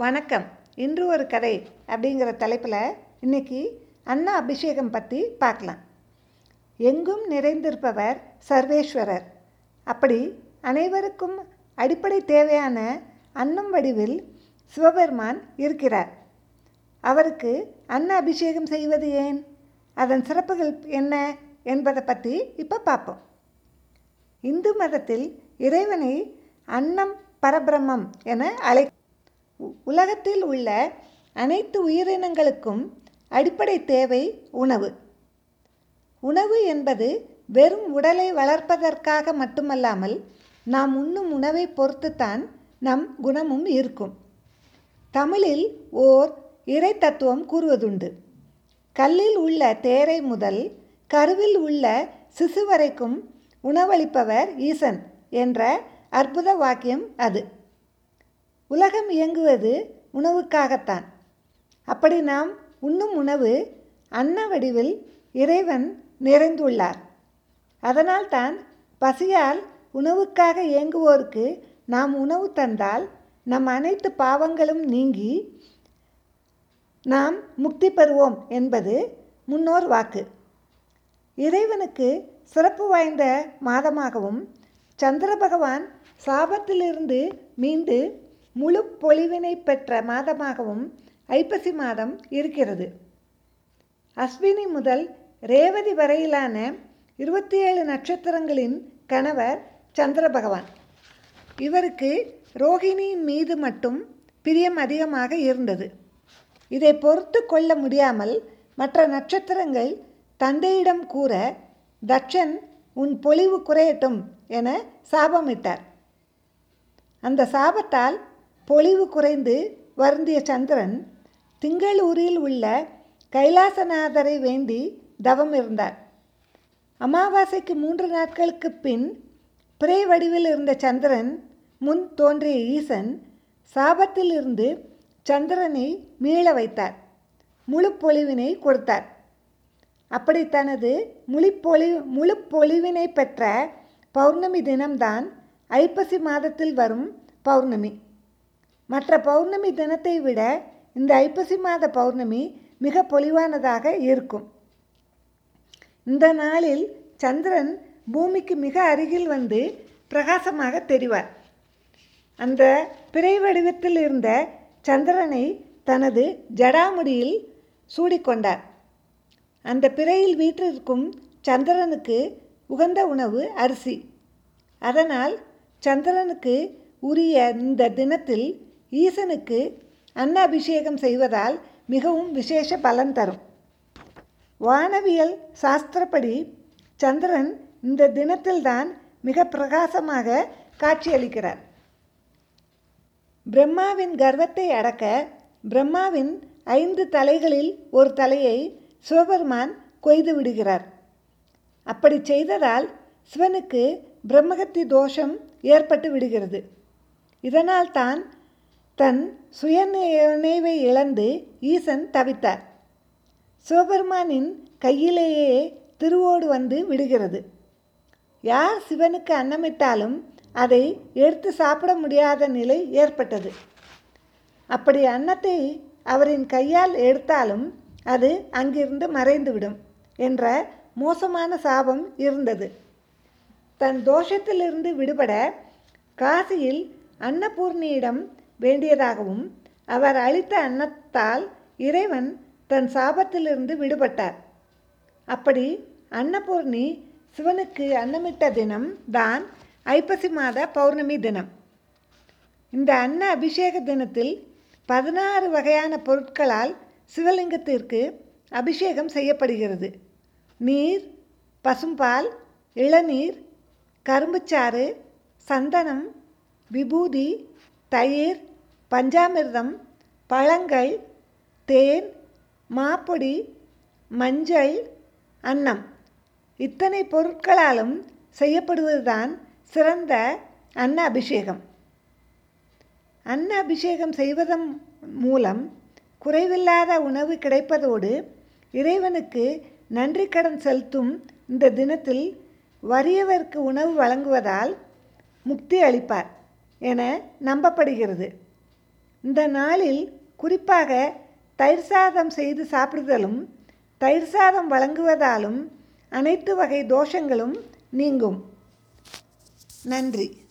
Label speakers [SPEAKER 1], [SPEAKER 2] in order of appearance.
[SPEAKER 1] வணக்கம். இன்று ஒரு கதை அப்படிங்கிற தலைப்பில் இன்னைக்கு அண்ணா அபிஷேகம் பற்றி பார்க்கலாம். எங்கும் நிறைந்திருப்பவர் சர்வேஸ்வரர். அப்படி அனைவருக்கும் அடிப்படை தேவையான அன்னம் வடிவில் சிவபெருமான் இருக்கிறார். அவருக்கு அன்ன அபிஷேகம் செய்வது ஏன்? அதன் சிறப்புகள் என்ன என்பதை பற்றி இப்போ பார்ப்போம். இந்து மதத்தில் இறைவனை அன்னம் பரபிரம்மம் என அழை உலகத்தில் உள்ள அனைத்து உயிரினங்களுக்கும் அடிப்படை தேவை உணவு. உணவு என்பது வெறும் உடலை வளர்ப்பதற்காக மட்டுமல்லாமல் நாம் உண்ணும் உணவை பொறுத்துத்தான் நம் குணமும் இருக்கும். தமிழில் ஓர் இறை தத்துவம் கூறுவதுண்டு. கல்லில் உள்ள தேரை முதல் கருவில் உள்ள சிசு வரைக்கும் உணவளிப்பவர் ஈசன் என்ற அற்புத வாக்கியம் அது. உலகம் இயங்குவது உணவுக்காகத்தான். அப்படி நாம் உண்ணும் உணவு அன்ன வடிவில் இறைவன் நிறைந்துள்ளார். அதனால்தான் பசியால் உணவுக்காக இயங்குவோருக்கு நாம் உணவு தந்தால் நம் அனைத்து பாவங்களும் நீங்கி நாம் முக்தி பெறுவோம் என்பது முன்னோர் வாக்கு. இறைவனுக்கு சிறப்பு வாய்ந்த மாதமாகவும் சந்திர பகவான் சாபத்திலிருந்து மீண்டு முழு பொலிவினை பெற்ற மாதமாகவும் ஐப்பசி மாதம் இருக்கிறது. அஸ்வினி முதல் ரேவதி வரையிலான இருபத்தி ஏழு நட்சத்திரங்களின் கணவர் சந்திர பகவான். இவருக்கு ரோகிணியின் மீது மட்டும் பிரியம் அதிகமாக இருந்தது. இதை பொறுத்து கொள்ள முடியாமல் மற்ற நட்சத்திரங்கள் தந்தையிடம் கூற தட்சன் உன் பொலிவு குறையட்டும் என சாபமிட்டார். அந்த சாபத்தால் பொலிவு குறைந்து வருந்திய சந்திரன் திங்களூரில் உள்ள கைலாசநாதரை வேண்டி தவம் இருந்தார். அமாவாசைக்கு மூன்று நாட்களுக்கு பின் பிறை வடிவில் இருந்த சந்திரன் முன் தோன்றிய ஈசன் சாபத்திலிருந்து சந்திரனை மீள வைத்தார். முழு பொலிவினை கொடுத்தார். அப்படி தனது முழிப்பொழி முழு பொலிவினை பெற்ற பௌர்ணமி தினம்தான் ஐப்பசி மாதத்தில் வரும் பௌர்ணமி. மற்ற பௌர்ணமி தினத்தை விட இந்த ஐப்பசி மாத பௌர்ணமி மிக பொலிவானதாக இருக்கும். இந்த நாளில் சந்திரன் பூமிக்கு மிக அருகில் வந்து பிரகாசமாக தெரிவார். அந்த பிறை வடிவத்தில் இருந்த சந்திரனை தனது ஜடாமுடியில் சூடிக்கொண்டார். அந்த பிறையில் வீற்றிருக்கும் சந்திரனுக்கு உகந்த உணவு அரிசி. அதனால் சந்திரனுக்கு உரிய இந்த தினத்தில் ஈசனுக்கு அன்ன அபிஷேகம் செய்வதால் மிகவும் விசேஷ பலன் தரும். வானவியல் சாஸ்திரப்படி சந்திரன் இந்த தினத்தில்தான் மிக பிரகாசமாக காட்சியளிக்கிறார். பிரம்மாவின் கர்வத்தை அடக்க பிரம்மாவின் ஐந்து தலைகளில் ஒரு தலையை சிவபெருமான் கொய்து விடுகிறார். அப்படி செய்ததால் சிவனுக்கு பிரம்மகத்தி தோஷம் ஏற்பட்டு விடுகிறது. இதனால் தான் தன் சுய நினைவை இழந்து ஈசன் தவித்தார். சிவபெருமானின் கையிலேயே திருவோடு வந்து விடுகிறது. யார் சிவனுக்கு அன்னமிட்டாலும் அதை எடுத்து சாப்பிட முடியாத நிலை ஏற்பட்டது. அப்படி அன்னத்தை அவரின் கையால் எடுத்தாலும் அது அங்கிருந்து மறைந்துவிடும் என்ற மோசமான சாபம் இருந்தது. தன் தோஷத்திலிருந்து விடுபட காசியில் அன்னபூர்ணியிடம் வேண்டியதாகவும் அவர் அளித்த அன்னத்தால் இறைவன் தன் சாபத்திலிருந்து விடுபட்டார். அப்படி அன்னபூர்ணி சிவனுக்கு அன்னமிட்ட தினம் தான் ஐப்பசி மாத பௌர்ணமி தினம். இந்த அன்ன அபிஷேக தினத்தில் பதினாறு வகையான பொருட்களால் சிவலிங்கத்திற்கு அபிஷேகம் செய்யப்படுகிறது. நீர் பசும்பால் இளநீர் கரும்புச்சாறு சந்தனம் விபூதி தயிர் பஞ்சாமிர்தம் பழங்கள் தேன் மாப்பொடி மஞ்சள் அன்னம். இத்தனை பொருட்களாலும் செய்யப்படுவதுதான் சிறந்த அன்ன அபிஷேகம். அன்ன அபிஷேகம் செய்வதன் மூலம் குறைவில்லாத உணவு கிடைப்பதோடு இறைவனுக்கு நன்றி கடன் செலுத்தும் இந்த தினத்தில் வறியவருக்கு உணவு வழங்குவதால் முக்தி அளிப்பார் என நம்பப்படுகிறது. இந்த நாளில் குறிப்பாக தயிர் சாதம் செய்து சாப்பிடுதலும் தயிர் சாதம் வழங்குவதாலும் அனைத்து வகை தோஷங்களும் நீங்கும். நன்றி.